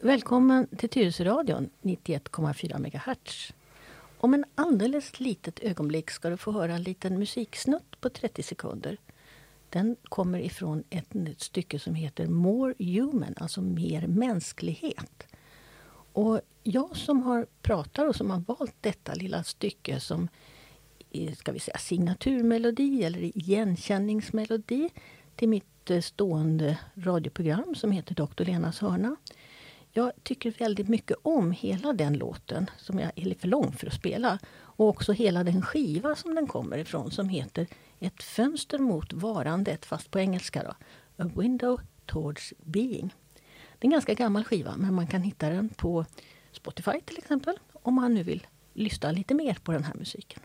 Välkommen till Tyresöradion 91,4 MHz. Om en alldeles litet ögonblick ska du få höra en liten musiksnutt på 30 sekunder. Den kommer ifrån ett, stycke som heter More Human, alltså mer mänsklighet. Och jag som har pratar och som har valt detta lilla stycke som ska vi säga, signaturmelodi eller igenkänningsmelodi till mitt eh, stående radioprogram som heter Dr. Lenas hörna. Jag tycker väldigt mycket om hela den låten, som jag är för lång för att spela. Och också hela den skiva som den kommer ifrån som heter Ett fönster mot varandet, fast på engelska. Då. A window towards being. Det är en ganska gammal skiva men man kan hitta den på Spotify till exempel om man nu vill lyssna lite mer på den här musiken.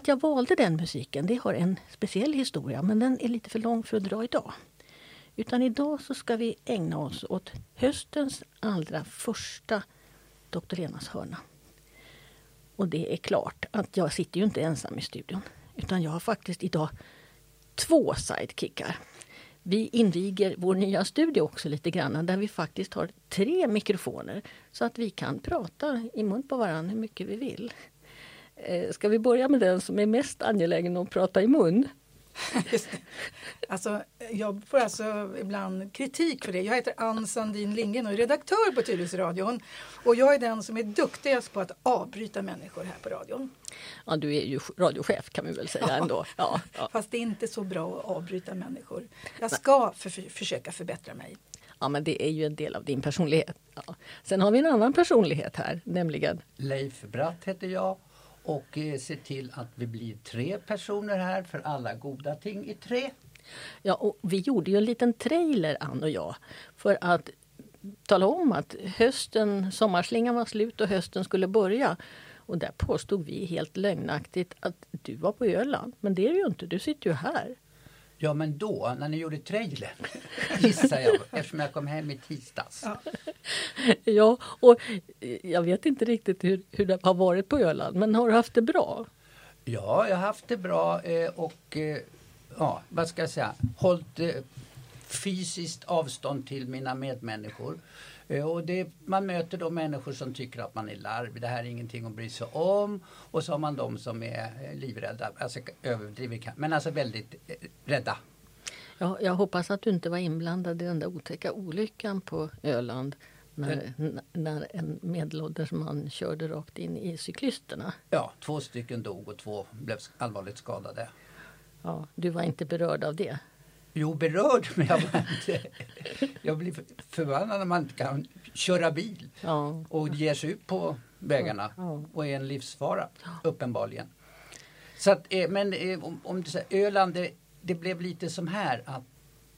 Att jag valde den musiken det har en speciell historia men den är lite för lång för att dra idag. Utan idag så ska vi ägna oss åt höstens allra första Dr. Lenas hörna. Och det är klart att jag sitter ju inte ensam i studion. Utan jag har faktiskt idag två sidekickar. Vi inviger vår nya studio också lite grann där vi faktiskt har tre mikrofoner så att vi kan prata i mun på varandra hur mycket vi vill. Eh, ska vi börja med den som är mest angelägen att prata i mun? Alltså, jag får alltså ibland kritik för det. Jag heter Ann Sandin Lindgren och är redaktör på Tyresöradion. Och jag är den som är duktigast på att avbryta människor här på radion. Ja, du är ju radiochef kan vi väl säga ändå. Ja, ja. Fast det är inte så bra att avbryta människor. Jag ska för, försöka förbättra mig. Ja, men det är ju en del av din personlighet. Ja. Sen har vi en annan personlighet här, nämligen Leif Bratt heter jag och eh, se till att vi blir tre personer här för alla goda ting i tre. Ja, och vi gjorde ju en liten trailer, Ann och jag, för att tala om att hösten, sommarslingan var slut och hösten skulle börja. Och där påstod vi helt lögnaktigt att du var på Öland. Men det är du ju inte, du sitter ju här. Ja men då, när ni gjorde trailern, gissar jag, eftersom jag kom hem i tisdags. Ja. ja, och jag vet inte riktigt hur, hur det har varit på Öland, men har du haft det bra? Ja, jag har haft det bra eh, och eh, ja, vad ska jag säga, hållit eh, fysiskt avstånd till mina medmänniskor. Och det, man möter då människor som tycker att man är larvig, det här är ingenting att bry sig om. Och så har man de som är livrädda, alltså överdrivet, men alltså väldigt rädda. Ja, jag hoppas att du inte var inblandad i den där otäcka olyckan på Öland när, när en medelålders man körde rakt in i cyklisterna. Ja, två stycken dog och två blev allvarligt skadade. Ja, du var inte berörd av det? Jo, berörd, men jag, inte, jag blir förbannad när man inte kan köra bil ja. och ger sig ut på vägarna ja. och är en livsfara, uppenbarligen. Så att, eh, men eh, om, om du säger Öland, det, det blev lite som här att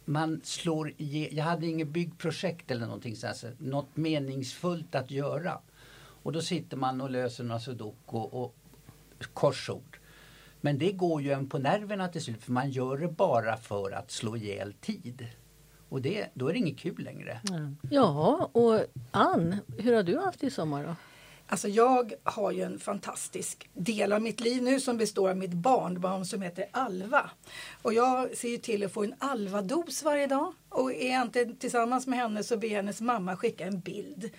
man slår i, jag hade inget byggprojekt eller någonting så här, något meningsfullt att göra. Och då sitter man och löser några sudoku och korsord. Men det går ju en på nerverna till slut för man gör det bara för att slå ihjäl tid. Och det, då är det inget kul längre. Ja, och Ann, hur har du haft det i sommar då? Alltså jag har ju en fantastisk del av mitt liv nu som består av mitt barnbarn som heter Alva. Och jag ser ju till att få en Alva-dos varje dag. Och är jag inte tillsammans med henne så ber hennes mamma skicka en bild.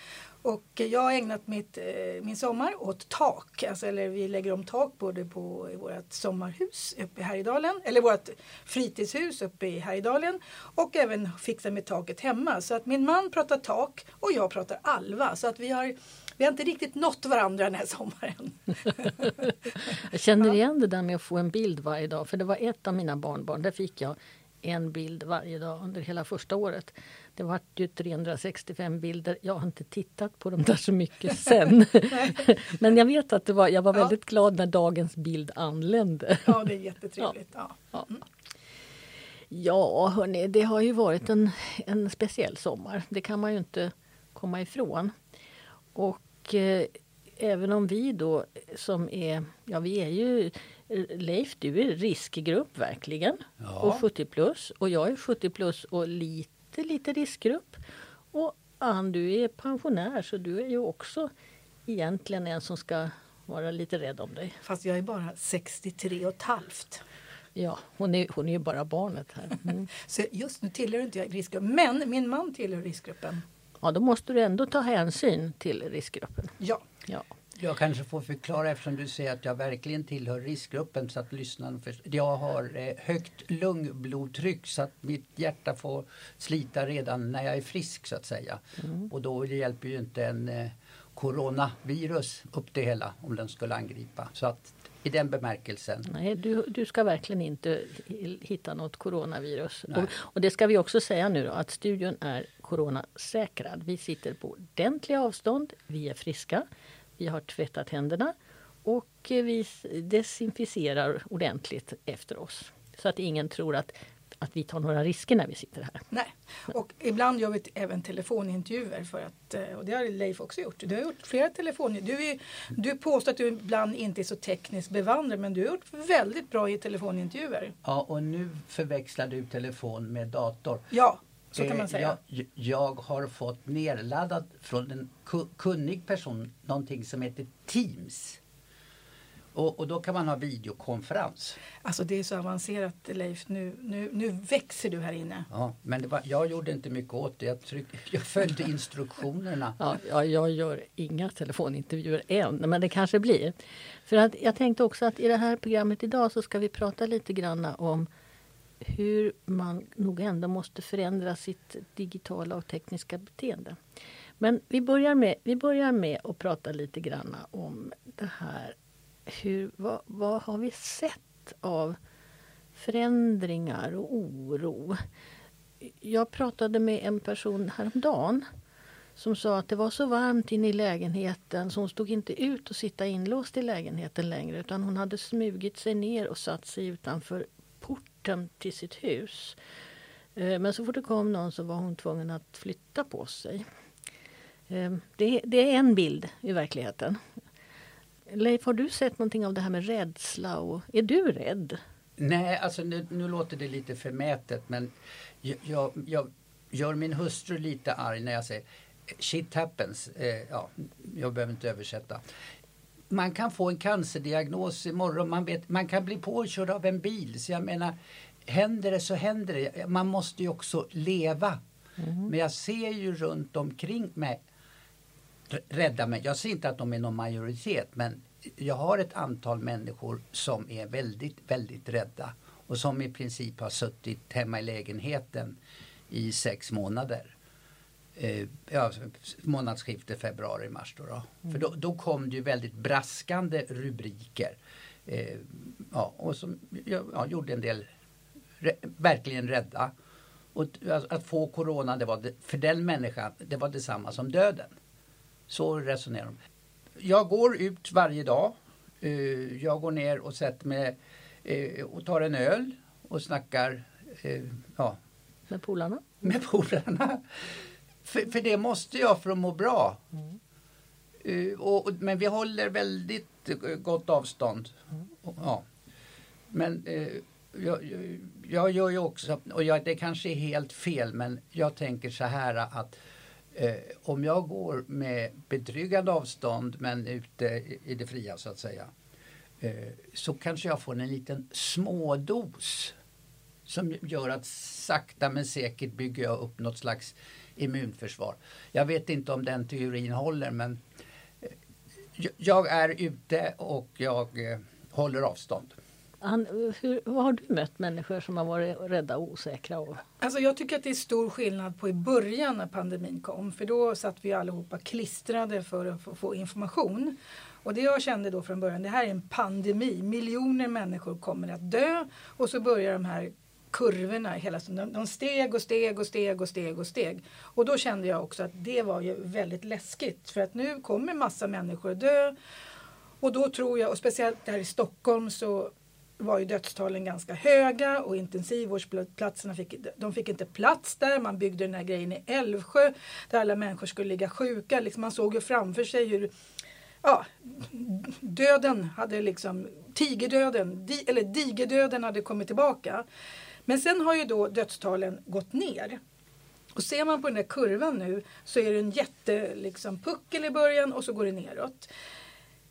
Och jag har ägnat mitt, eh, min sommar åt tak. Alltså, eller vi lägger om tak både på vårt sommarhus uppe i Härjedalen, eller vårt fritidshus uppe i Härjedalen och även fixar med taket hemma. Så att min man pratar tak och jag pratar Alva. Så att vi har vi har inte riktigt nått varandra den här sommaren. jag känner igen det där med att få en bild varje dag. För det var ett av mina barnbarn. Där fick jag en bild varje dag under hela första året. Det var ju 365 bilder. Jag har inte tittat på dem där så mycket sen. Men jag vet att det var, jag var väldigt ja. glad när dagens bild anlände. Ja, det är jättetrevligt. Ja. Ja. Mm. Ja, hörni, det har ju varit en, en speciell sommar. Det kan man ju inte komma ifrån. Och eh, även om vi då som är, ja vi är ju Leif, du är riskgrupp verkligen. Ja. Och 70 plus. Och jag är 70 plus och lite lite, riskgrupp. Och Ann, du är pensionär så du är ju också egentligen en som ska vara lite rädd om dig. Fast jag är bara 63 och ett halvt. Ja, hon är, hon är ju bara barnet här. Mm. så just nu tillhör inte jag riskgruppen, men min man tillhör riskgruppen. Ja, då måste du ändå ta hänsyn till riskgruppen. Ja. ja. Jag kanske får förklara eftersom du säger att jag verkligen tillhör riskgruppen så att lyssnarna förstår. Jag har eh, högt lungblodtryck så att mitt hjärta får slita redan när jag är frisk så att säga. Mm. Och då hjälper ju inte en eh, coronavirus upp det hela om den skulle angripa. Så att i den bemärkelsen. Nej, du, du ska verkligen inte hitta något coronavirus. Och, och, det ska vi också säga nu då, att studion är coronasäkrad. Vi sitter på ordentliga avstånd, vi är friska, vi har tvättat händerna och vi desinficerar ordentligt efter oss. Så att ingen tror att att vi tar några risker när vi sitter här. Nej, och ibland gör vi även telefonintervjuer för att, eh, och det har Leif också gjort. Du har gjort flera telefonintervjuer. Du, du påstår att du ibland inte är så tekniskt bevandrad men du har gjort väldigt bra i telefonintervjuer. Ja, och nu förväxlar du telefon med dator. Ja, så kan man eh, säga. Jag, jag har fått nerladdat från en kunnig person någonting som heter Teams. Och, och, då kan man ha videokonferens. Alltså det är så avancerat Leif, nu, nu, nu växer du här inne. Ja, men var, jag gjorde inte mycket åt det. Jag, tryck, jag följde instruktionerna. Ja, ja, jag gör inga telefonintervjuer än, men det kanske blir. För att jag tänkte också att i det här programmet idag så ska vi prata lite grann om hur man nog ändå måste förändra sitt digitala och tekniska beteende. Men vi börjar med, vi börjar med att prata lite grann om det här hur, vad, vad har vi sett av förändringar och oro? Jag pratade med en person häromdagen som sa att det var så varmt inne i lägenheten så hon stod inte ut att sitta inlåst i lägenheten längre utan hon hade smugit sig ner och satt sig utanför porten till sitt hus. Eh, men så fort det kom någon så var hon tvungen att flytta på sig. Eh, det, det är en bild i verkligheten. Leif, har du sett någonting av det här med rädsla? Och, är du rädd? Nej, alltså nu, nu låter det lite förmätet men jag, jag, jag, gör min hustru lite arg när jag säger shit happens. Eh, ja, jag behöver inte översätta. Man kan få en cancerdiagnos imorgon. Man, vet, man kan bli påkörd av en bil. Så jag menar, händer det så händer det. Man måste ju också leva. Mm. Men jag ser ju runt omkring mig rädda mig. Jag säger inte att de är någon majoritet men jag har ett antal människor som är väldigt, väldigt rädda och som i princip har suttit hemma i lägenheten i sex månader. Eh, ja, månadsskiftet februari-mars då. då. Mm. För då, då, kom det ju väldigt braskande rubriker. Eh, ja, och som ja, gjorde en del verkligen rädda. Och att, att få corona, det var det, för den människan, det var detsamma som döden. Så resonerar de. Jag går ut varje dag. Eh, jag går ner och sätter mig eh, och tar en öl och snackar. Eh, ja. Med polarna? Med polarna. För, för, det måste jag för att må bra. Mm. Och, men vi håller väldigt gott avstånd. Mm. Ja. Men eh, jag, jag, gör ju också, och jag, det kanske är helt fel, men jag tänker så här att Eh, om jag går med betryggande avstånd men ute i det fria så att säga eh, så kanske jag får en liten smådos som gör att sakta men säkert bygger jag upp något slags immunförsvar. Jag vet inte om den teorin håller men eh, jag är ute och jag eh, håller avstånd. Han, hur, vad har du mött människor som har varit rädda och osäkra? Och... Alltså jag tycker att det är stor skillnad på i början när pandemin kom. För då satt vi allihopa klistrade för att få, få information. Och det jag kände då från början, det här är en pandemi. Miljoner människor kommer att dö. Och så börjar de här kurvorna hela tiden. De steg och steg och steg och steg och steg. Och då kände jag också att det var ju väldigt läskigt. För att nu kommer massa människor att dö. Och då tror jag, och speciellt här i Stockholm så var ju dödstalen ganska höga och intensivvårdsplatserna fick, de fick inte plats där. Man byggde den här grejen i Älvsjö där alla människor skulle ligga sjuka. Liksom man såg ju framför sig hur ja, döden hade liksom, tigerdöden, di, eller digerdöden hade kommit tillbaka. Men sen har ju då dödstalen gått ner. Och ser man på den där kurvan nu så är det en jätte liksom, puckel i början och så går det neråt.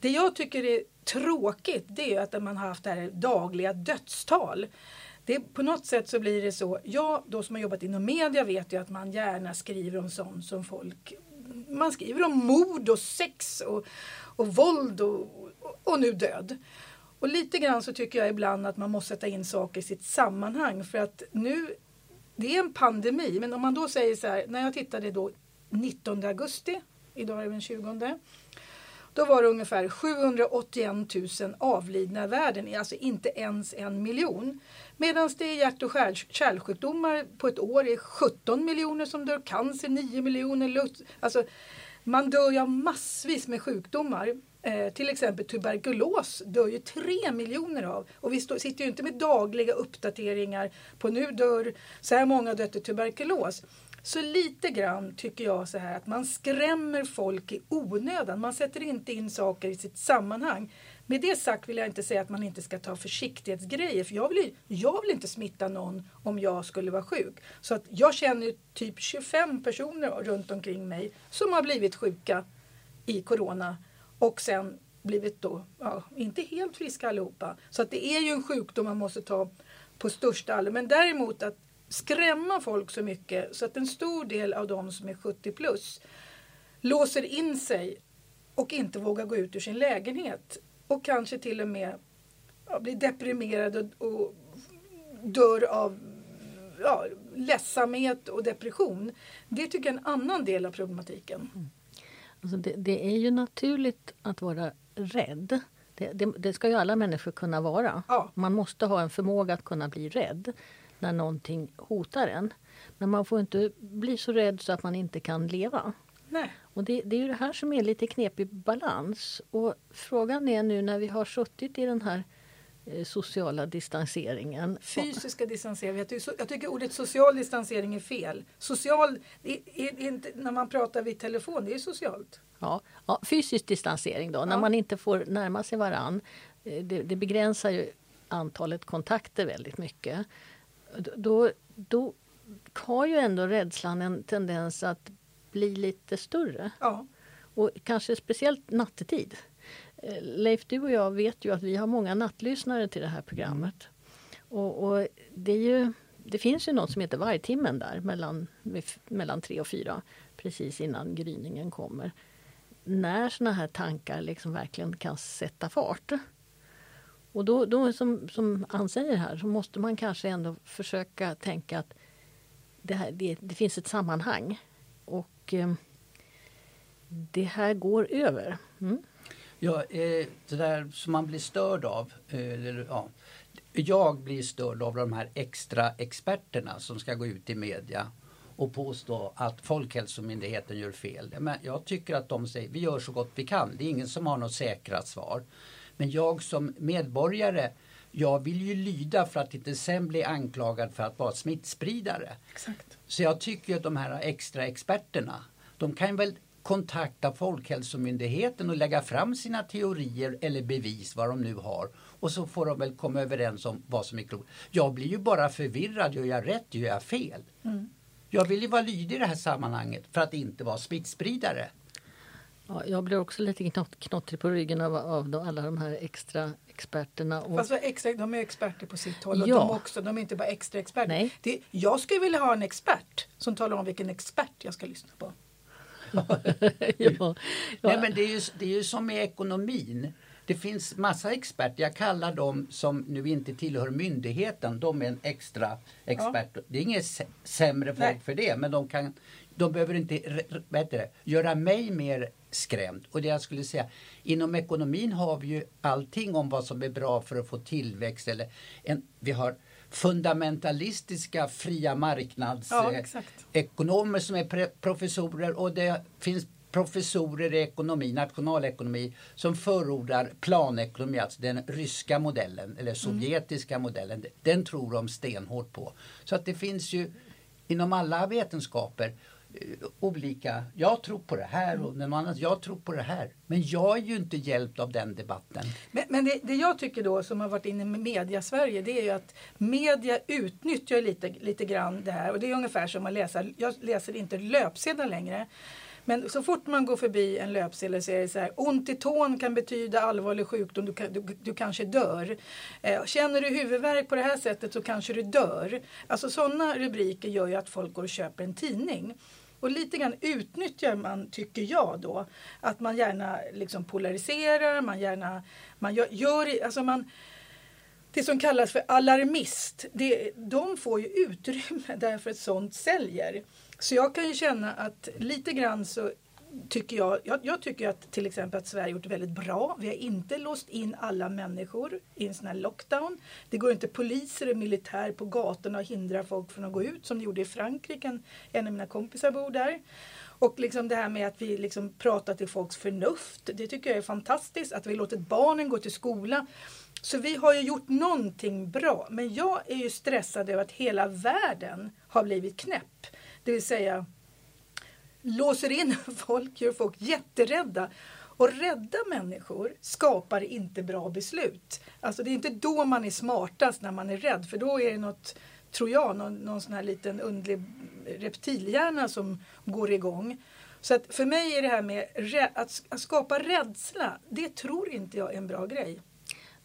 Det jag tycker är tråkigt det är att man har haft det här dagliga dödstal. Det, på något sätt så blir det så, jag då som har jobbat inom media vet ju att man gärna skriver om sånt som folk man skriver om mord och sex och, och våld och, och nu död. Och lite grann så tycker jag ibland att man måste sätta in saker i sitt sammanhang för att nu, det är en pandemi, men om man då säger så här, när jag tittade då 19 augusti, idag är det den 20, då var det ungefär 781 000 avlidna i världen, alltså inte ens en miljon. Medan det är hjärt och kärlsjukdomar på ett år är 17 miljoner som dör, cancer 9 miljoner. Alltså, man dör ju av massvis med sjukdomar. Eh, till exempel tuberkulos dör ju 3 miljoner av. Och vi stå, sitter ju inte med dagliga uppdateringar på nu dör så här många dött i tuberkulos. Så lite grann tycker jag så här att man skrämmer folk i onödan. Man sätter inte in saker i sitt sammanhang. Med det sagt vill jag inte säga att man inte ska ta försiktighetsgrejer. För jag vill, jag vill inte smitta någon om jag skulle vara sjuk. Så att jag känner typ 25 personer runt omkring mig som har blivit sjuka i corona och sen blivit då, ja, inte helt friska allihopa. Så att det är ju en sjukdom man måste ta på största allvar. Men däremot att skrämma folk så mycket så att en stor del av de som är 70 plus låser in sig och inte vågar gå ut ur sin lägenhet och kanske till och med ja, blir deprimerad och, och dör av ja, ledsamhet och depression. Det tycker jag är en annan del av problematiken. Mm. Alltså det, det, är ju naturligt att vara rädd. Det, det, det, ska ju alla människor kunna vara. Ja. Man måste ha en förmåga att kunna bli rädd när någonting hotar en. Men man får inte bli så rädd så att man inte kan leva. Nej. Och det, det är ju det här som är lite knepig balans. Och frågan är nu när vi har suttit i den här sociala distanseringen. Fysiska distanseringen. Jag tycker ordet social distansering är fel. Social, är, är inte, när man pratar vid telefon, det är socialt. Ja, ja fysisk distansering då, ja. när man inte får närma sig varann. Eh, det, det begränsar ju antalet kontakter väldigt mycket. Då, då har ju ändå rädslan en tendens att bli lite större. Ja. Och kanske speciellt nattetid. Leif, du och jag vet ju att vi har många nattlyssnare till det här programmet. Och, och det, ju, det, finns ju något som heter vargtimmen där mellan, mellan tre och fyra precis innan gryningen kommer. När såna här tankar liksom verkligen kan sätta fart. Och då, då som, som Ann säger här, så måste man kanske ändå försöka tänka att det, här, det, det finns ett sammanhang. Och eh, det här går över. Mm. Ja, eh, det där som man blir störd av. Eh, eller, ja. Jag blir störd av de här extra experterna som ska gå ut i media och påstå att Folkhälsomyndigheten gör fel. Men jag tycker att de säger vi gör så gott vi kan. Det är ingen som har något säkrat svar. Men jag som medborgare jag vill ju lyda för att inte sen bli anklagad för att vara smittspridare. Exakt. Så jag tycker att de här extra experterna, de kan väl kontakta Folkhälsomyndigheten och lägga fram sina teorier eller bevis vad de nu har. Och så får de väl komma överens om vad som är klokt. Jag blir ju bara förvirrad. Gör jag rätt? Gör jag fel? Mm. Jag vill ju vara lydig i det här sammanhanget för att inte vara smittspridare. Ja, jag blir också lite knott, knottrig på ryggen av, av alla de här extra experterna. Och... Fast extra, de är experter på sitt håll. Och ja. de, också, de är inte bara extra experter. Nej. Det, jag skulle vilja ha en expert som talar om vilken expert jag ska lyssna på. Ja. Nej, men det, är ju, det är ju som med ekonomin. Det finns massa experter. Jag kallar dem som nu inte tillhör myndigheten. De är en extra expert. Ja. Det är inget sämre folk Nej. för det. Men de, kan, de behöver inte det, göra mig mer skrämd. Och det jag skulle säga, inom ekonomin har vi ju allting om vad som är bra för att få tillväxt. Eller en, vi har fundamentalistiska fria marknadsekonomer ja, som är professorer och det finns professorer i ekonomi, nationalekonomi som förordar planekonomi, alltså den ryska modellen eller sovjetiska mm. modellen. Den tror de stenhårt på. Så att det finns ju inom alla vetenskaper Eh, olika, jag tror på det här och någon annan, jag tror på det här. Men jag är ju inte hjälpt av den debatten. Men, men det, det, jag tycker då som har varit inne med media Sverige det är ju att media utnyttjar lite, lite grann det här och det är ungefär som att läsa, jag läser inte löpsedlar längre. Men så fort man går förbi en löpsedel så är det så här, ont i tån kan betyda allvarlig sjukdom, du, du, du kanske dör. Eh, känner du huvudvärk på det här sättet så kanske du dör. Alltså sådana rubriker gör ju att folk går och köper en tidning. Och lite grann utnyttjar man, tycker jag då, att man gärna liksom polariserar, man gärna man gör, gör alltså man det som kallas för alarmist, det, de får ju utrymme därför att sånt säljer. Så jag kan ju känna att lite grann så tycker jag, jag, jag, tycker att till exempel att Sverige gjort det väldigt bra. Vi har inte låst in alla människor i en sån här lockdown. Det går inte poliser och militär på gatorna och hindrar folk från att gå ut som det gjorde i Frankrike. En, en av mina kompisar bor där. Och liksom det här med att vi liksom pratar till folks förnuft. Det tycker jag är fantastiskt. Att vi låtit barnen gå till skola. Så vi har ju gjort någonting bra. Men jag är ju stressad över att hela världen har blivit knäpp. Det vill säga låser in folk, gör folk jätterädda. Och rädda människor skapar inte bra beslut. Alltså det är inte då man är smartast när man är rädd för då är det något, tror jag, någon, någon sån här liten underlig reptilhjärna som går igång. Så att för mig är det här med att, att skapa rädsla, det tror inte jag är en bra grej.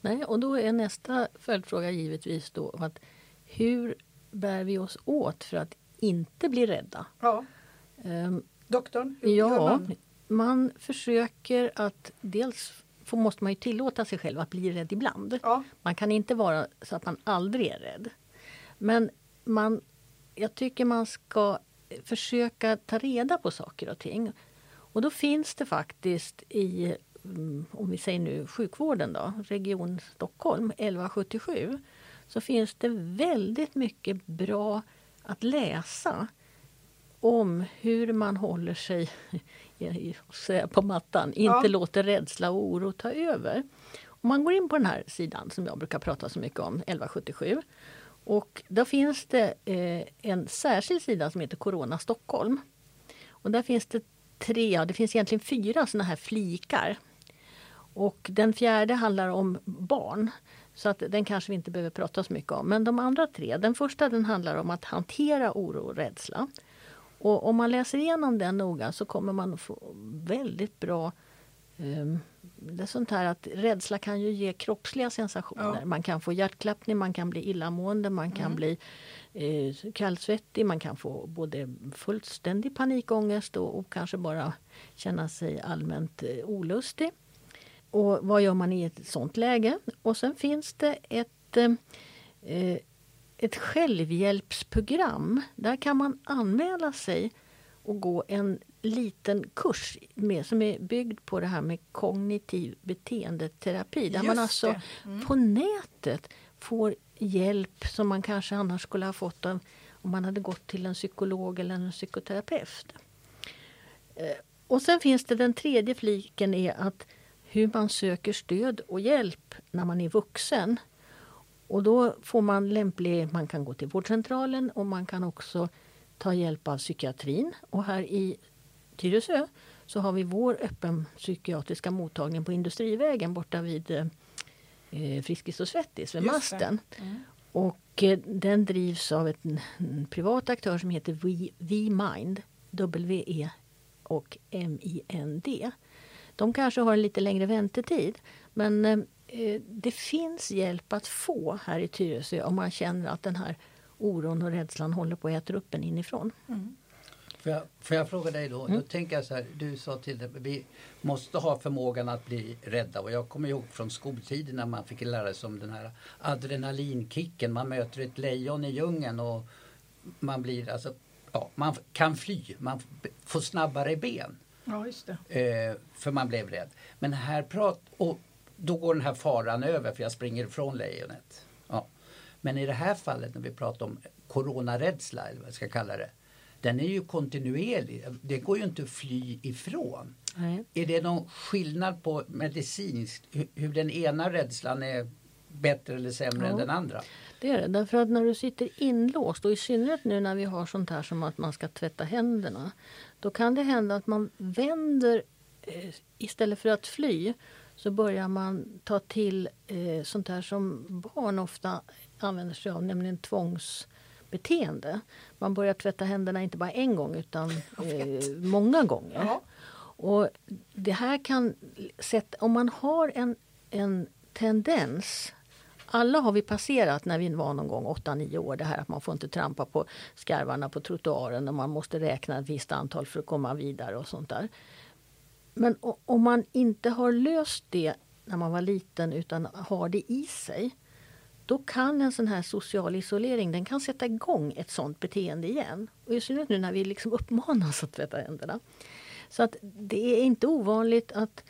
Nej, och då är nästa följdfråga givetvis då att hur bär vi oss åt för att inte bli rädda? Ja. Um, Doktorn, hur ja, gör man? Man försöker att dels får, måste man ju tillåta sig själv att bli rädd ibland. Ja. Man kan inte vara så att man aldrig är rädd. Men man, jag tycker man ska försöka ta reda på saker och ting. Och då finns det faktiskt i, mm, om vi säger nu sjukvården då, Region Stockholm 1177, så finns det väldigt mycket bra att läsa om hur man håller sig på mattan, inte ja. låter rädsla och oro ta över. Om man går in på den här sidan som jag brukar prata så mycket om, 1177. Och då finns det eh, en särskild sida som heter Corona Stockholm. Och där finns det tre, ja, det finns egentligen fyra såna här flikar. Och den fjärde handlar om barn. Så att den kanske vi inte behöver prata så mycket om. Men de andra tre, den första den handlar om att hantera oro och rädsla. Och om man läser igenom den noga så kommer man få väldigt bra um, det är sånt här att rädsla kan ju ge kroppsliga sensationer. Ja. Man kan få hjärtklappning, man kan bli illamående, man kan mm. bli eh, kallsvettig, man kan få både fullständig panikångest och, och kanske bara känna sig allmänt eh, olustig. Och vad gör man i ett sånt läge? Och sen finns det ett eh, ett självhjälpsprogram. Där kan man anmäla sig och gå en liten kurs med, som är byggd på det här med kognitiv beteendeterapi. Där Just man alltså mm. på nätet får hjälp som man kanske annars skulle ha fått av, om man hade gått till en psykolog eller en psykoterapeut. Eh, och sen finns det den tredje fliken är att hur man söker stöd och hjälp när man är vuxen. Och då får man lämplig, man kan gå till vårdcentralen och man kan också ta hjälp av psykiatrin. Och här i Tyresö så har vi vår öppen psykiatriska mottagning på Industrivägen borta vid eh, Friskis och Svettis, vid Masten. Mm. Och eh, den drivs av en, en privat aktör som heter V-Mind, W-E och M-I-N-D. De kanske har en lite längre väntetid men eh, Eh, det finns hjälp att få här i Tyresö om man känner att den här oron och rädslan håller på att äta upp en inifrån. Mm. Får jag, får jag fråga dig då? Mm. Då tänker jag så här, du sa till att vi måste ha förmågan att bli rädda och jag kommer ihåg från skoltiden när man fick lära sig om den här adrenalinkicken. Man möter ett lejon i djungeln och man blir alltså, ja, man kan fly, man får snabbare ben. Ja, just det. Eh, för man blev rädd. Men här prat, och då går den här faran över för jag springer ifrån lejonet. Ja. Men i det här fallet när vi pratar om coronarädsla, eller vad jag ska kalla det. Den är ju kontinuerlig. Det går ju inte att fly ifrån. Nej. Är det någon skillnad på medicinskt hur den ena rädslan är bättre eller sämre ja. än den andra. Det är det, därför att när du sitter inlåst och i synnerhet nu när vi har sånt här som att man ska tvätta händerna. Då kan det hända att man vänder eh, istället för att fly så börjar man ta till eh, sånt här som barn ofta använder sig av, nämligen tvångsbeteende. Man börjar tvätta händerna inte bara en gång utan eh, många gånger. Ja. Och det här kan sätta, om man har en, en tendens alla har vi passerat när vi var någon gång 8-9 år det här att man får inte trampa på skarvarna på trottoaren och man måste räkna ett visst antal för att komma vidare och sånt där. Men om man inte har löst det när man var liten utan har det i sig då kan en sån här social isolering den kan sätta igång ett sånt beteende igen. Och I synnerhet nu när vi liksom uppmanas att tvätta händerna. Så att det är inte ovanligt att,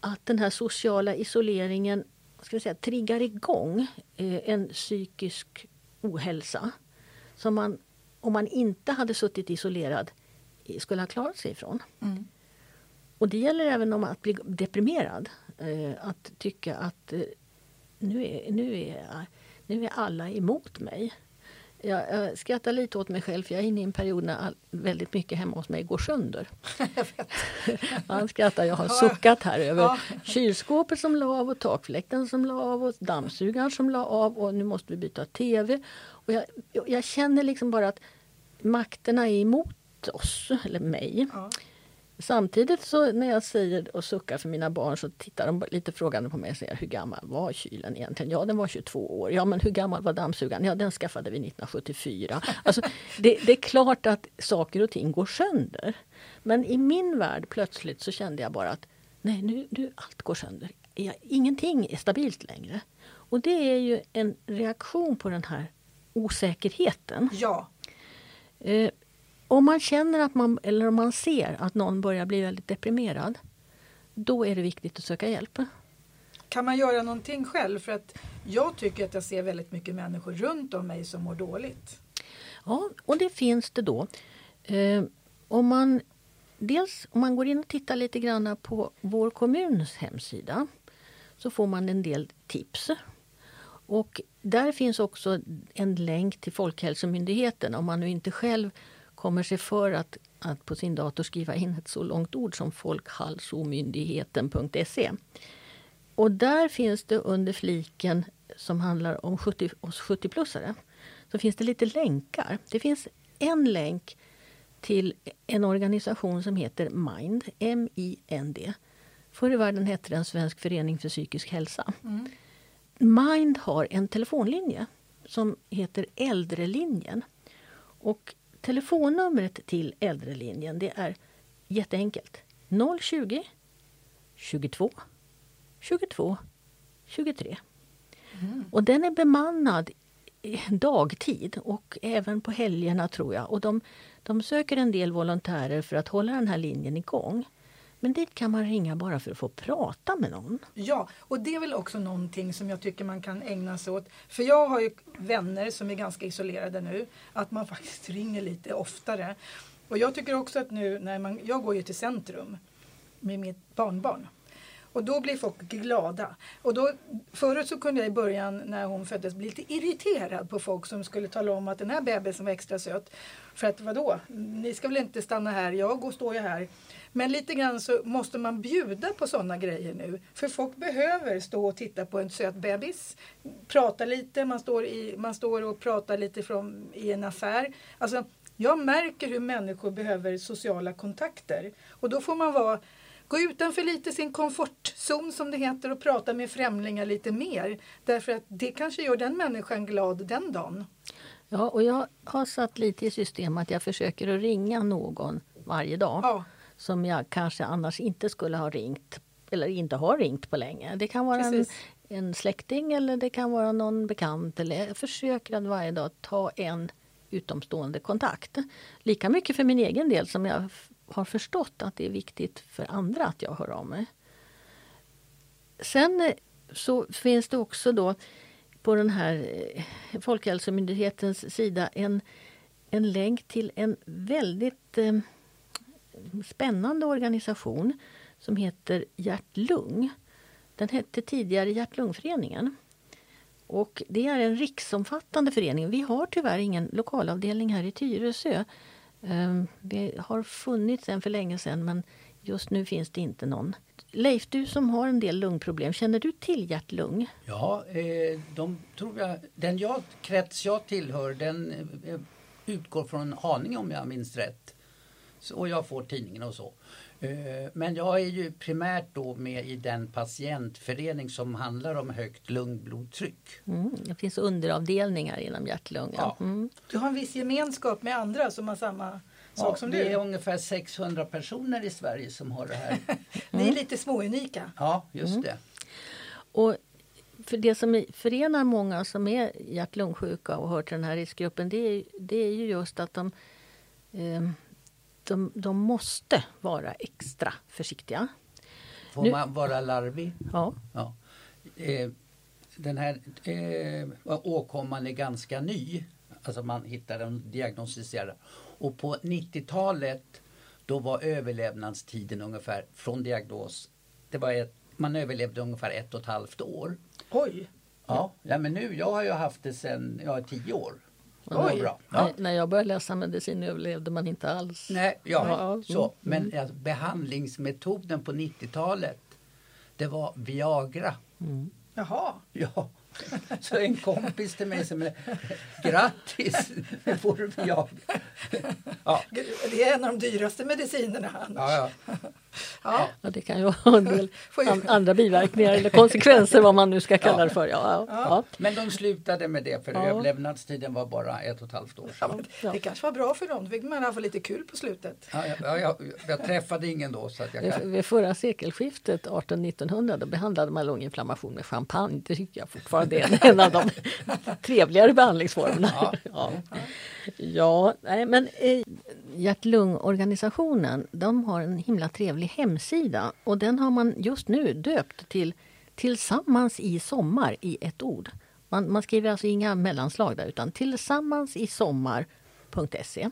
att den här sociala isoleringen ska vi säga, triggar igång eh, en psykisk ohälsa som man, om man inte hade suttit isolerad, eh, skulle ha klarat sig ifrån. Mm. Och det gäller även om att bli deprimerad. Eh, att tycka att eh, nu, är, nu, är, nu är alla emot mig. Jag, jag skrattar lite åt mig själv för jag är inne i en period när all, väldigt mycket hemma hos mig går sönder. Han skrattar, jag har suckat här över ja. kylskåpet som la av och takfläkten som la av och dammsugaren som la av och nu måste vi byta TV. Och jag, jag känner liksom bara att makterna är emot oss, eller mig. Ja. Samtidigt så när jag säger och suckar för mina barn så tittar de lite frågande på mig och säger hur gammal var kylen egentligen? Ja den var 22 år. Ja men hur gammal var dammsugaren? Ja den skaffade vi 1974. Alltså, det, det, är klart att saker och ting går sönder. Men i min värld plötsligt så kände jag bara att nej nu, nu allt går sönder. Ingenting är stabilt längre. Och det är ju en reaktion på den här osäkerheten. Ja. Om man känner att man, eller om man ser att någon börjar bli väldigt deprimerad, då är det viktigt att söka hjälp. Kan man göra någonting själv? För att jag tycker att jag ser väldigt mycket människor runt om mig som mår dåligt. Ja, och det finns det då. Eh, om man, dels om man går in och tittar lite grann på vår kommuns hemsida så får man en del tips. Och där finns också en länk till Folkhälsomyndigheten om man nu inte själv kommer sig för att, att på sin dator skriva in ett så långt ord som folkhalsomyndigheten.se. Och där finns det under fliken som handlar om 70, oss 70-plussare så finns det lite länkar. Det finns en länk till en organisation som heter MIND, M-I-N-D. Förr i världen hette den Svensk förening för psykisk hälsa. Mm. MIND har en telefonlinje som heter Äldrelinjen. Och Telefonnumret till äldrelinjen det är jätteenkelt. 020 22 22 23. Mm. Och den är bemannad dagtid och även på helgerna tror jag. Och de, de söker en del volontärer för att hålla den här linjen igång. Men dit kan man ringa bara för att få prata med någon. Ja, och det är väl också någonting som jag tycker man kan ägna sig åt. För jag har ju vänner som är ganska isolerade nu. Att man faktiskt ringer lite oftare. Och jag tycker också att nu när man, jag går ju till centrum med mitt barnbarn. Och då blir folk glada. Och då, förut så kunde jag i början när hon föddes bli lite irriterad på folk som skulle tala om att den här bebisen var extra söt. För att vadå, ni ska väl inte stanna här, jag går, står ju här. Men lite grann så måste man bjuda på sådana grejer nu. För folk behöver stå och titta på en söt bebis. Prata lite, man står, i, man står och pratar lite från, i en affär. Alltså, jag märker hur människor behöver sociala kontakter. Och då får man vara Gå utanför lite sin komfortzon som det heter och prata med främlingar lite mer. Därför att det kanske gör den människan glad den dagen. Ja, och jag har satt lite i system att jag försöker att ringa någon varje dag. Ja som jag kanske annars inte skulle ha ringt eller inte har ringt på länge. Det kan vara en, en släkting eller det kan vara någon bekant. Eller jag försöker att varje dag ta en utomstående kontakt. Lika mycket för min egen del som jag har förstått att det är viktigt för andra att jag hör av mig. Sen eh, så finns det också då på den här eh, Folkhälsomyndighetens sida en, en länk till en väldigt eh, spännande organisation som heter Hjärt-Lung Den hette tidigare Hjärt-Lungföreningen. Och det är en riksomfattande förening. Vi har tyvärr ingen lokalavdelning här i Tyresö. Ehm, Vi har funnits en för länge sedan men just nu finns det inte någon. Leif, du som har en del lungproblem, känner du till hjärt-lung? Ja, eh, de tror jag, den jag, krets jag tillhör den eh, utgår från Haninge om jag minns rätt. Och jag får tidningen och så. Eh, men jag är ju primärt då med i den patientförening som handlar om högt lungblodtryck. Mm, det finns underavdelningar inom hjärt-lungan. Ja. Mm. Du har en viss gemenskap med andra som har samma sak ja, som du? Det är ungefär 600 personer i Sverige som har det här. Ni är lite småunika. Ja, just mm. det. Och för det som förenar många som är hjärt-lungsjuka och hör till den här riskgruppen det är, det är ju just att de eh, de, de måste vara extra försiktiga. Får nu, man vara larvig? Ja. ja. Eh, den här eh, åkomman är ganska ny. Alltså man hittar den diagnostiserad. Och på 90-talet då var överlevnadstiden ungefär från diagnos, det var ett, man överlevde ungefär ett och ett halvt år. Oj! Ja, ja men nu, jag har ju haft det sedan, ja tio år. Oj. Bra. Ja. När jag började läsa medicin överlevde man inte alls. Nej, ja, ja. så. Mm. Men alltså, behandlingsmetoden på 90-talet det var Viagra. Mm. Jaha. Ja. Så en kompis till mig som är grattis, nu får du Viagra. Ja. Det är en av de dyraste medicinerna annars. Ja, ja. Ja. ja. det kan ju ha en del andra biverkningar eller konsekvenser vad man nu ska kalla det för. Ja, ja. Men de slutade med det för överlevnadstiden var bara ett och ett halvt år. Ja, det kanske var bra för dem, då fick man i alla fall lite kul på slutet. Ja, ja, jag, jag träffade ingen då. Så att jag kan... Vid förra sekelskiftet, 1800-1900, då behandlade man lunginflamation med champagne. Det tycker jag fortfarande är en av de trevligare behandlingsformerna. Ja, nej, men eh, Hjärt-lungorganisationen de har en himla trevlig hemsida och den har man just nu döpt till Tillsammans i sommar i ett ord. Man, man skriver alltså inga mellanslag där utan tillsammansisommar.se.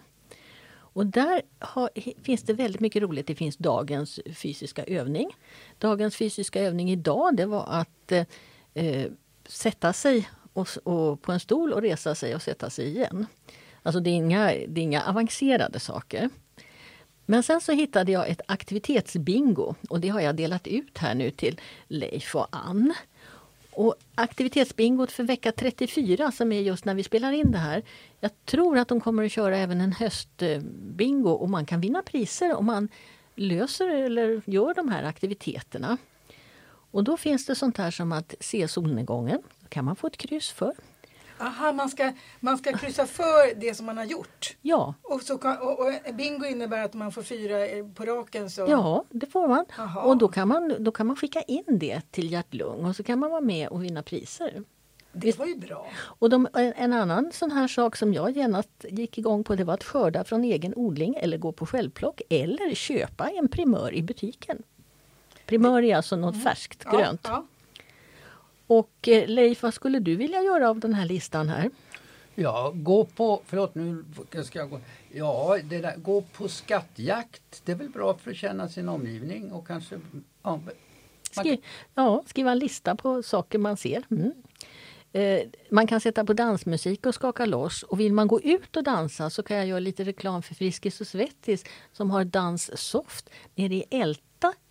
Och där har, finns det väldigt mycket roligt. Det finns dagens fysiska övning. Dagens fysiska övning idag det var att eh, eh sätta sig och, och, på en stol och resa sig och sätta sig igen. Alltså det är inga, det är inga avancerade saker. Men sen så hittade jag ett aktivitetsbingo och det har jag delat ut här nu till Leif och Ann. Och aktivitetsbingot för vecka 34 som är just när vi spelar in det här. Jag tror att de kommer att köra även en höstbingo och man kan vinna priser om man löser eller gör de här aktiviteterna. Och då finns det sånt här som att se solnedgången. Det kan man få ett kryss för. Aha, man ska, man ska kryssa för det som man har gjort? Ja. Och, så kan, och, och bingo innebär att man får fyra på raken? Så... Ja, det får man. Aha. Och då kan man, då kan man skicka in det till hjärt-lung och så kan man vara med och vinna priser. Det var ju bra. Och de, en annan sån här sak som jag genast gick igång på det var att skörda från egen odling eller gå på självplock eller köpa en primör i butiken. Primör är alltså något mm. färskt, grönt. Ja, ja. Och eh, Leif, vad skulle du vilja göra av den här listan här? Ja, gå på, förlåt nu ska jag gå. Ja, det där, gå på skattjakt. Det är väl bra för att känna sin omgivning och kanske ja, Skri ja, skriva en lista på saker man ser. Mm. Eh, man kan sätta på dansmusik och skaka loss. Och vill man gå ut och dansa så kan jag göra lite reklam för Friskis och Svettis som har Danssoft nere i Älta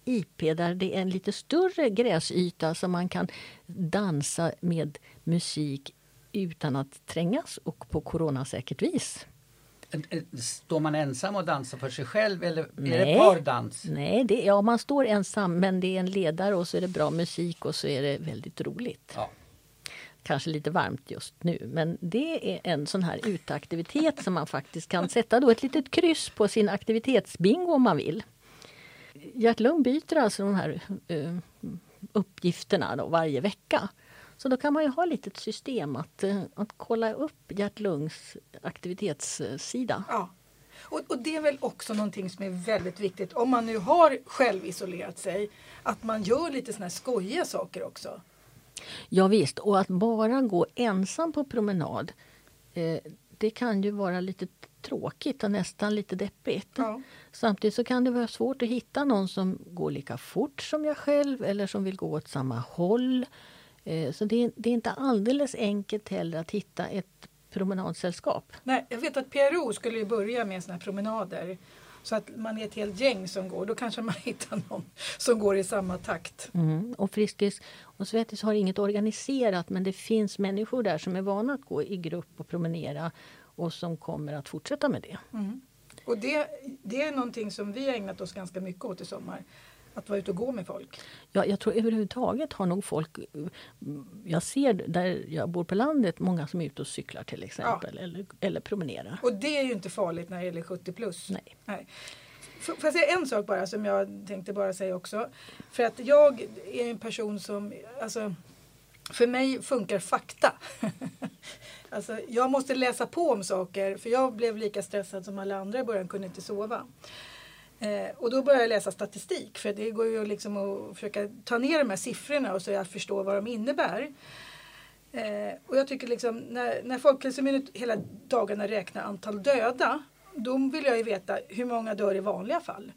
IP där det är en lite större gräsyta som man kan dansa med musik utan att trängas och på coronasäkert vis. Står man ensam och dansar för sig själv eller Nej. är det pardans? Nej, det, ja, man står ensam men det är en ledare och så är det bra musik och så är det väldigt roligt. Ja. Kanske lite varmt just nu men det är en sån här uteaktivitet som man faktiskt kan sätta då ett litet kryss på sin aktivitetsbingo om man vill. Hjärt-lung byter alltså de här uh, uppgifterna då varje vecka. Så då kan man ju ha lite ett system att, uh, att kolla upp hjärt-lungs aktivitetssida. Ja. Och, och, det är väl också någonting som är väldigt viktigt om man nu har självisolerat sig. Att man gör lite såna här skojiga saker också. Ja, visst, och att bara gå ensam på promenad eh, det kan ju vara lite tråkigt och nästan lite deppigt. Ja. Samtidigt så kan det vara svårt att hitta någon som går lika fort som jag själv eller som vill gå åt samma håll. Eh, så det är, det är inte alldeles enkelt heller att hitta ett promenadsällskap. Nej, jag vet att PRO skulle börja med såna promenader. Så att man är ett helt gäng som går. Då kanske man hittar någon som går i samma takt. Mm. Och Friskis och Svettis har inget organiserat men det finns människor där som är vana att gå i grupp och promenera och som kommer att fortsätta med det. Mm. Och det, det är någonting som vi har ägnat oss ganska mycket åt i sommar. Att vara ute och gå med folk. Ja, jag tror överhuvudtaget har nog folk... Jag ser där jag bor på landet många som är ute och cyklar till exempel. Ja. Eller, eller promenerar. Och det är ju inte farligt när det gäller 70 plus. Nej. Nej. Får jag säga en sak bara som jag tänkte bara säga också. För att jag är en person som... Alltså, för mig funkar fakta. alltså, jag måste läsa på om saker för jag blev lika stressad som alla andra i början, kunde inte sova. Eh, och då började jag läsa statistik för det går ju liksom att försöka ta ner de här siffrorna och så jag förstår vad de innebär. Eh, och jag tycker liksom när, när Folkhälsomyndigheten hela dagarna räknar antal döda då vill jag ju veta hur många dör i vanliga fall.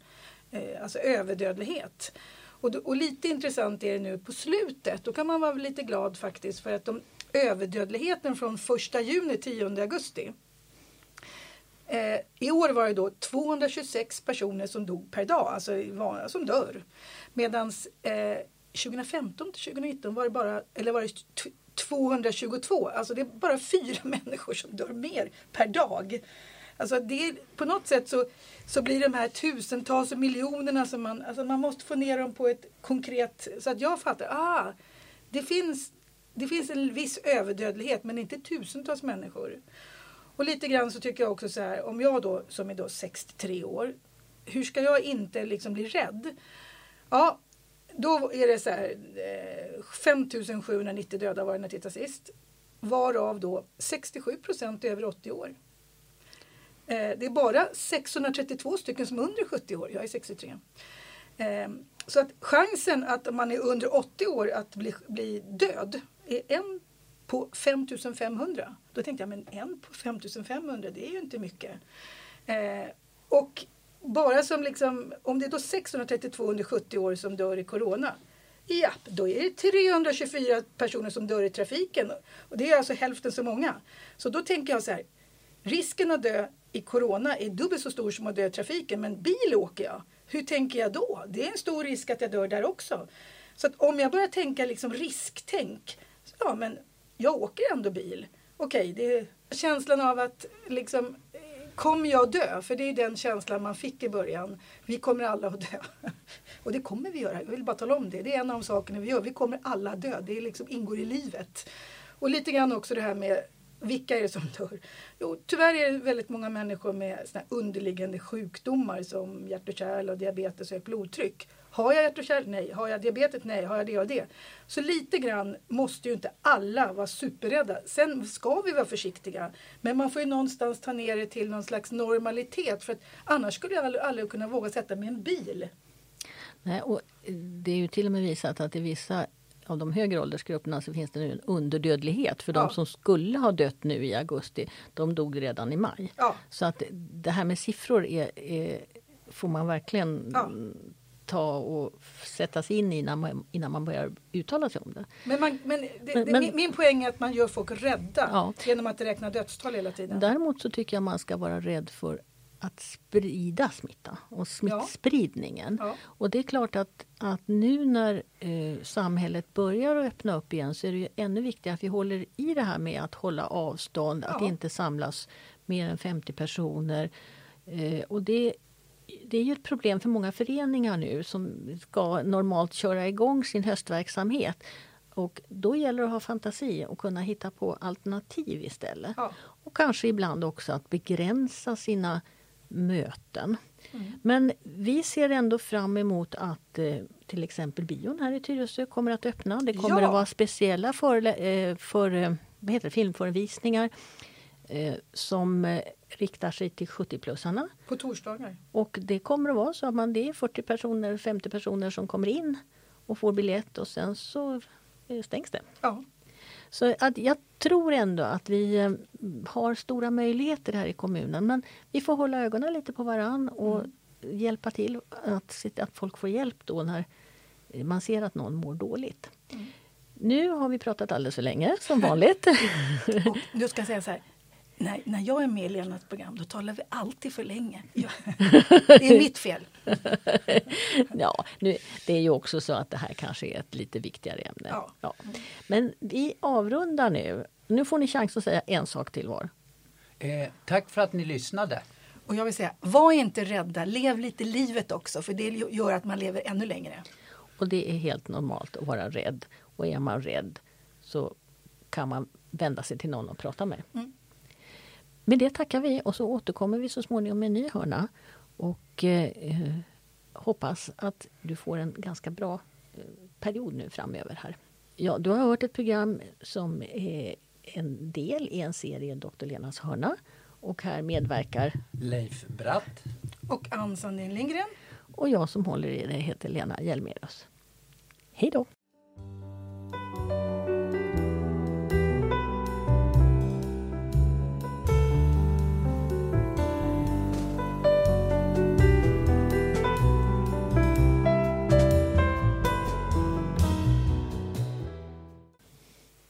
Eh, alltså överdödlighet. Och, och, lite intressant är det nu på slutet. Då kan man vara lite glad faktiskt för att de, överdödligheten från 1 juni 10 augusti Eh, I år var det då 226 personer som dog per dag, alltså som dör. Medan eh, 2015 till 2019 var det bara, eller var det 222, alltså det är bara fyra människor som dör mer per dag. Alltså det, på något sätt så, så blir de här tusentals och miljonerna som man, alltså man måste få ner dem på ett konkret, så att jag fattar, ah, det finns, det finns en viss överdödlighet men inte tusentals människor. Och lite grann så tycker jag också så här, om jag då som är då 63 år, hur ska jag inte liksom bli rädd? Ja, då är det så här, eh, 5790 döda var det när jag tittade sist. Varav då 67 procent över 80 år. Eh, det är bara 632 stycken som är under 70 år, jag är 63. Ehm, så att chansen att man är under 80 år att bli, bli död är en på 5500. Då tänkte jag, men en på 5500, det är ju inte mycket. Eh, och bara som liksom, om det är då 632 under 70 år som dör i Corona. Ja, då är det 324 personer som dör i trafiken. Och det är alltså hälften så många. Så då tänker jag så här, risken att dö i Corona är dubbelt så stor som att dö i trafiken, men bil åker jag. Hur tänker jag då? Det är en stor risk att jag dör där också. Så att om jag börjar tänka liksom risktänk, ja men jag åker ändå bil. Okej, okay, det är känslan av att liksom kommer jag dö? För det är den känslan man fick i början. Vi kommer alla att dö. Och det kommer vi göra. Jag vill bara tala om det. Det är en av de sakerna vi gör. Vi kommer alla dö. Det liksom ingår i livet. Och lite grann också det här med vilka är det som dör? Jo, tyvärr är det väldigt många människor med såna underliggande sjukdomar som hjärt och kärl och diabetes och högt blodtryck. Har jag hjärt och kärl? Nej. Har jag diabetes? Nej. Har jag det och det? Så lite grann måste ju inte alla vara superrädda. Sen ska vi vara försiktiga. Men man får ju någonstans ta ner det till någon slags normalitet. För att annars skulle jag aldrig, aldrig kunna våga sätta mig i en bil. Nej, och det är ju till och med visat att i vissa av de högre åldersgrupperna så finns det nu en underdödlighet. För ja. de som skulle ha dött nu i augusti, de dog redan i maj. Ja. Så att det här med siffror är, är får man verkligen ja ta och sätta sig in i innan man, innan man börjar uttala sig om det. Men, man, men, det, men, men min poäng är att man gör folk rädda ja. genom att räkna dödstal hela tiden. Däremot så tycker jag man ska vara rädd för att sprida smitta och smittspridningen. Ja. Ja. Och det är klart att, att nu när eh, samhället börjar att öppna upp igen så är det ännu viktigare att vi håller i det här med att hålla avstånd, ja. att inte samlas mer än 50 personer. Eh, och det det är ju ett problem för många föreningar nu som ska normalt köra igång sin höstverksamhet. Och då gäller det att ha fantasi och kunna hitta på alternativ istället. Och kanske ibland också att begränsa sina möten. Mm. Men vi ser ändå fram emot att eh, till exempel bion här i Tyresö kommer att öppna. Det kommer ja. att vara speciella för, eh, för eh, vad heter det, filmförevisningar som riktar sig till 70-plussarna. På torsdagar? Och det kommer att vara så att man, det är 40 personer, 50 personer som kommer in och får biljett och sen så stängs det. Ja. Så att jag tror ändå att vi eh, har stora möjligheter här i kommunen. Men vi får hålla ögonen lite på varann och mm. hjälpa till att, att folk får hjälp då när man ser att någon mår dåligt. Mm. Nu har vi pratat alldeles för länge, som vanligt. och nu ska säga så här, när, när jag är med i Lenas program då talar vi alltid för länge. det är mitt fel. ja, nu, det är ju också så att det här kanske är ett lite viktigare ämne. Ja. ja. Men vi avrundar nu. Nu får ni chans att säga en sak till var. Eh, tack för att ni lyssnade. Och jag vill säga, var inte rädda, lev lite livet också för det gör att man lever ännu längre. Och det är helt normalt att vara rädd. Och är man rädd så kan man vända sig till någon och prata med. Mm. Med det tackar vi och så återkommer vi så småningom med en ny hörna. Och eh, hoppas att du får en ganska bra eh, period nu framöver här. Ja, du har hört ett program som är en del i en serie Dr. Lenas hörna. Och här medverkar Leif Bratt och Ann Sandin Lindgren. Och jag som håller i det heter Lena Hjelmerus. Hej då!